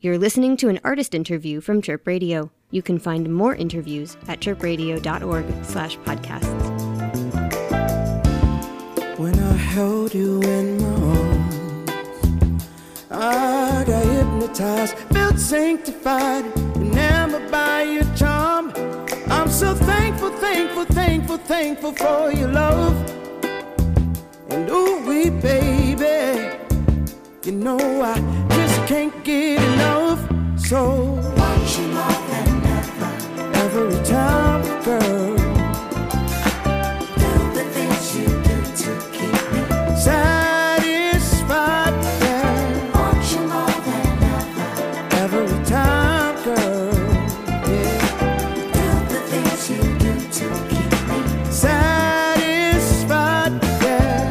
You're listening to an artist interview from Chirp Radio. You can find more interviews at chirpradio.org slash podcasts. When I held you in my arms, I got hypnotized, felt sanctified, enamored by your charm. I'm so thankful, thankful, thankful, thankful for your love. And ooh, we baby, you know I can't get enough. So Want you more than ever. every time, girl, Do the things you do to keep me. satisfied, yeah. Want you more than ever. Every time, girl, yeah. Do the things you do to keep me. Satisfied, yeah.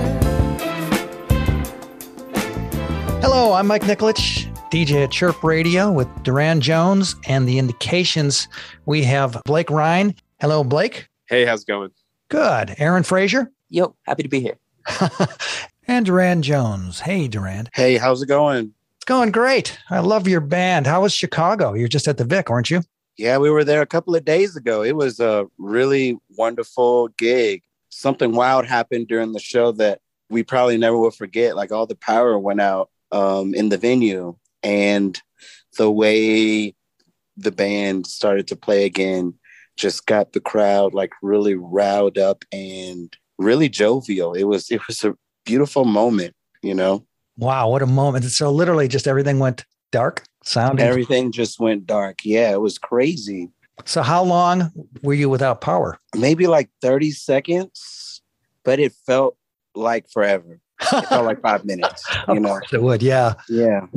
Hello, I'm Mike Nikolich, DJ at Chirp Radio with Durand Jones and the Indications. We have Blake Rhein. Hello, Blake. Hey, how's it going? Good. Aaron Frazier Yo, happy to be here. and Durand Jones. Hey, Durand. Hey, how's it going? It's going great. I love your band. How was Chicago? You're just at the Vic, aren't you? Yeah, we were there a couple of days ago. It was a really wonderful gig. Something wild happened during the show that we probably never will forget. Like all the power went out um, in the venue, and the way the band started to play again just got the crowd like really riled up and really jovial. It was it was a beautiful moment, you know. Wow, what a moment. So literally just everything went dark, sound. Everything just went dark. Yeah, it was crazy. So how long were you without power? maybe like 30 seconds, but it felt like forever. It felt like five minutes, you Of know? course it would, yeah. Yeah.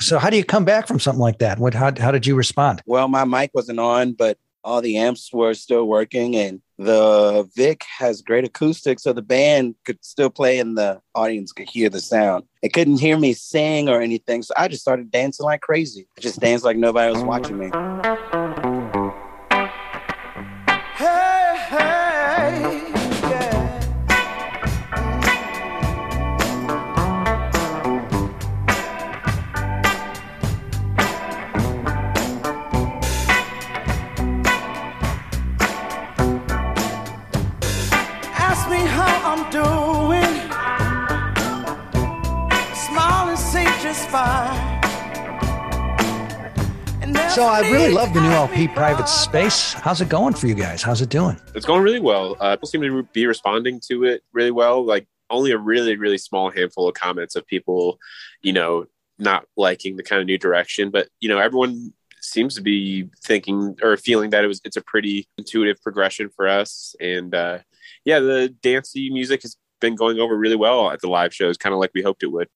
So how do you come back from something like that? What how, how did you respond? Well, my mic wasn't on, but all the amps were still working and the Vic has great acoustics. So the band could still play and the audience could hear the sound. They couldn't hear me sing or anything. So I just started dancing like crazy. I just danced like nobody was watching me. So I really love the new LP Private. Space. How's it going for you guys? How's it doing? It's going really well. Uh, people seem to be responding to it really well. Like only a really, really small handful of comments of people, you know, not liking the kind of new direction. But you know, everyone seems to be thinking or feeling that it was it's a pretty intuitive progression for us. And uh, yeah, the dancey music has been going over really well at the live shows, kind of like we hoped it would.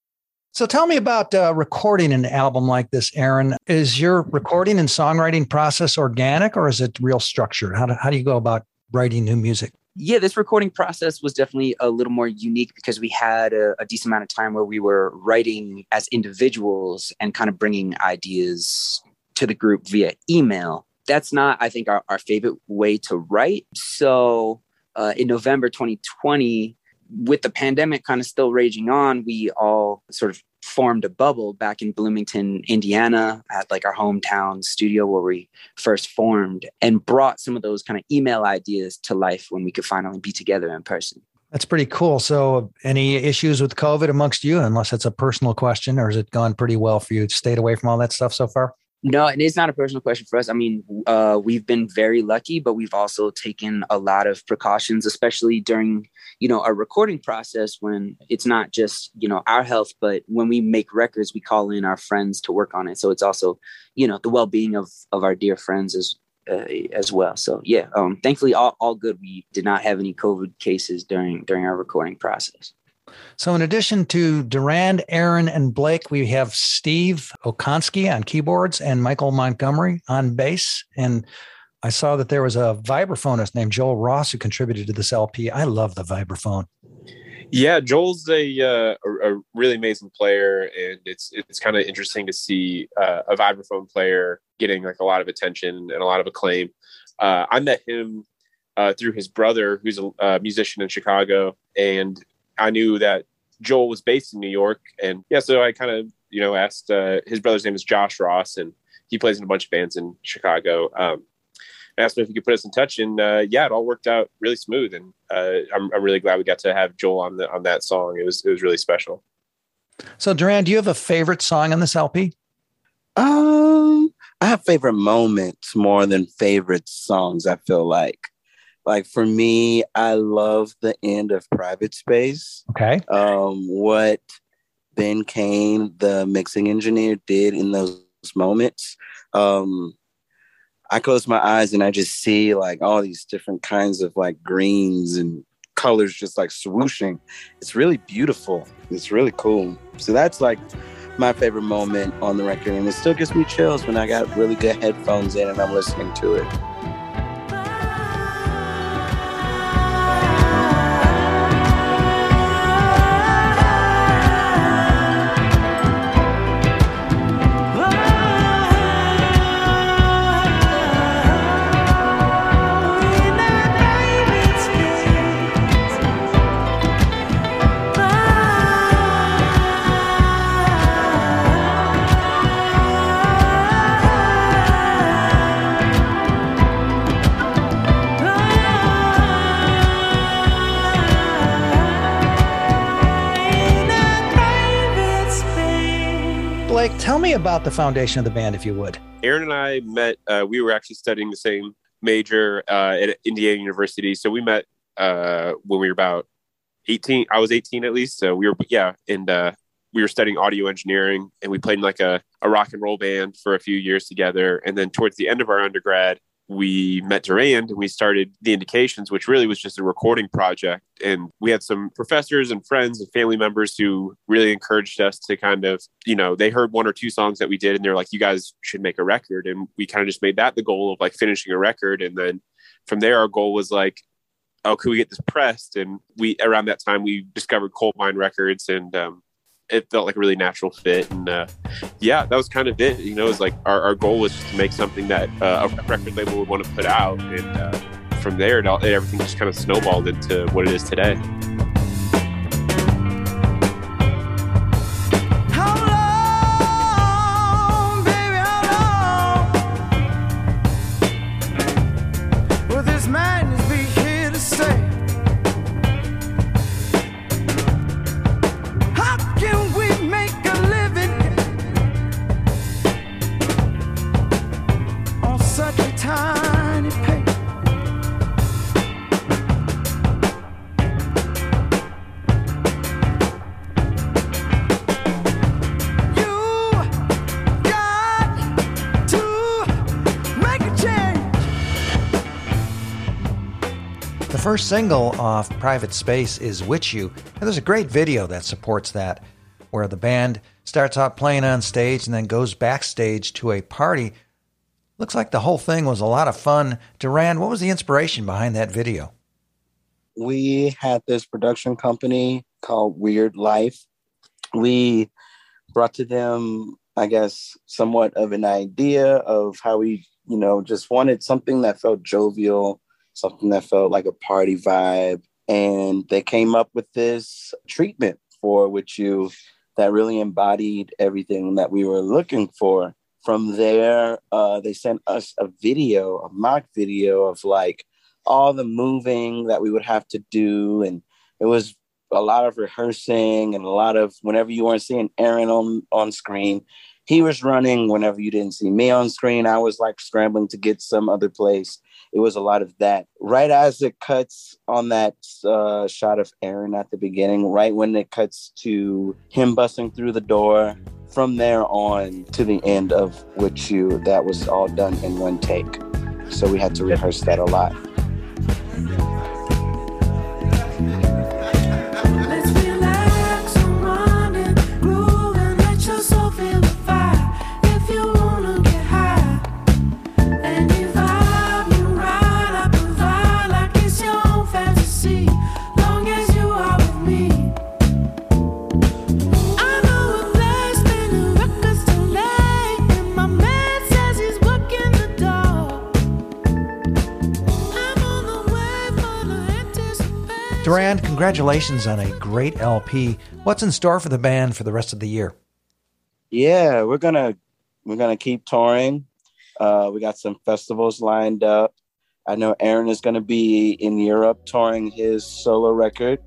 So tell me about uh, recording an album like this, Aaron. Is your recording and songwriting process organic or is it real structured? How do, how do you go about writing new music? Yeah, this recording process was definitely a little more unique because we had a, a decent amount of time where we were writing as individuals and kind of bringing ideas to the group via email. That's not, I think, our, our favorite way to write. So uh, in November 2020, with the pandemic kind of still raging on, we all sort of formed a bubble back in Bloomington, Indiana, at like our hometown studio where we first formed and brought some of those kind of email ideas to life when we could finally be together in person. That's pretty cool. So any issues with COVID amongst you, unless it's a personal question, or has it gone pretty well for you? Stayed away from all that stuff so far? No, and it's not a personal question for us. I mean, uh, we've been very lucky, but we've also taken a lot of precautions, especially during, you know, our recording process when it's not just, you know, our health, but when we make records, we call in our friends to work on it. So it's also, you know, the well-being of of our dear friends as uh, as well. So yeah, um, thankfully, all, all good. We did not have any COVID cases during during our recording process. So, in addition to Durand, Aaron, and Blake, we have Steve Okonski on keyboards and Michael Montgomery on bass. And I saw that there was a vibraphonist named Joel Ross who contributed to this LP. I love the vibraphone. Yeah, Joel's a uh, a, really amazing player, and it's it's kind of interesting to see uh, a vibraphone player getting like a lot of attention and a lot of acclaim. Uh, I met him uh, through his brother, who's a, a musician in Chicago, and I knew that Joel was based in New York, and yeah, so I kind of you know, asked uh, his brother's name is Josh Ross, and he plays in a bunch of bands in Chicago. Um, asked him if he could put us in touch, and uh, yeah, it all worked out really smooth. And uh, I'm, I'm really glad we got to have Joel on the on that song. It was it was really special. So, Durand, do you have a favorite song on this LP? Um, I have favorite moments more than favorite songs. I feel like, like for me, I love the end of Private Space. Okay. Um, what Ben Kane, the mixing engineer, did in those moments. Um, I close my eyes and I just see like all these different kinds of like greens and colors just like swooshing. It's really beautiful. It's really cool. So that's like my favorite moment on the record. And it still gives me chills when I got really good headphones in and I'm listening to it. Blake, tell me about the foundation of the band, if you would. Aaron and I met. Uh, we were actually studying the same major uh, at Indiana University, so we met uh, when we were about eighteen. I was eighteen at least, so we were yeah, and uh, we were studying audio engineering, and we played in like a, a rock and roll band for a few years together. And then towards the end of our undergrad, we met Durand and we started the Indications, which really was just a recording project. And we had some professors and friends and family members who really encouraged us to kind of, you know, they heard one or two songs that we did and they're like, you guys should make a record. And we kind of just made that the goal of like finishing a record. And then from there, our goal was like, oh, could we get this pressed? And we, around that time, we discovered Colemine Records and, um, it felt like a really natural fit and uh, yeah that was kind of it you know it was like our, our goal was to make something that uh, a record label would want to put out and uh, from there it all, everything just kind of snowballed into what it is today first single off Private Space is Witchoo, and there's a great video that supports that, where the band starts out playing on stage and then goes backstage to a party. Looks like the whole thing was a lot of fun. Durand, what was the inspiration behind that video? we had this production company called Weird Life. We brought to them, I guess, somewhat of an idea of how we, you know, just wanted something that felt jovial, something that felt like a party vibe. And they came up with this treatment for Witchoo that really embodied everything that we were looking for. From there, uh, they sent us a video, a mock video of like all the moving that we would have to do. And it was a lot of rehearsing and a lot of whenever you weren't seeing Aaron on, on screen, he was running. Whenever you didn't see me on screen, I was like scrambling to get some other place. It was a lot of that. Right as it cuts on that uh, shot of Aaron at the beginning, right when it cuts to him busting through the door, from there on to the end of Witchoo that was all done in one take. So we had to rehearse that a lot. Anticipation. Durand, congratulations on a great LP. What's in store for the band for the rest of the year? Yeah, we're gonna we're gonna keep touring. Uh, we got some festivals lined up. I know Aaron is gonna be in Europe touring his solo record,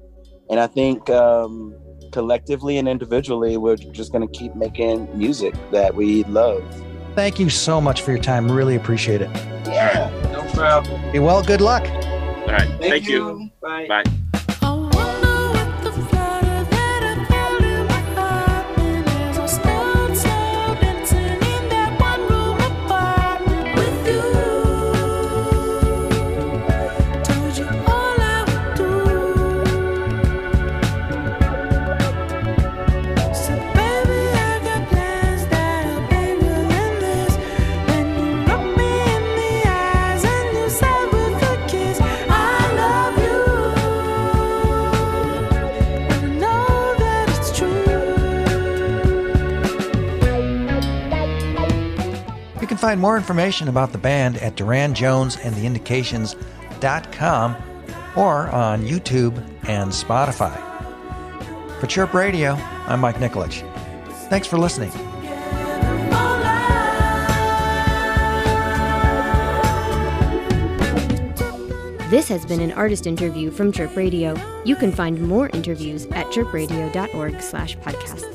and I think um, collectively and individually, we're just gonna keep making music that we love. Thank you so much for your time. Really appreciate it. Yeah, no problem. Be well. Good luck. All right. Thank, you. Bye. Bye. Find more information about the band at Durand Jones and the Indications.com or on YouTube and Spotify. For Chirp Radio, I'm Mike Nikolich. Thanks for listening. This has been an artist interview from Chirp Radio. You can find more interviews at chirpradio.org slash podcast.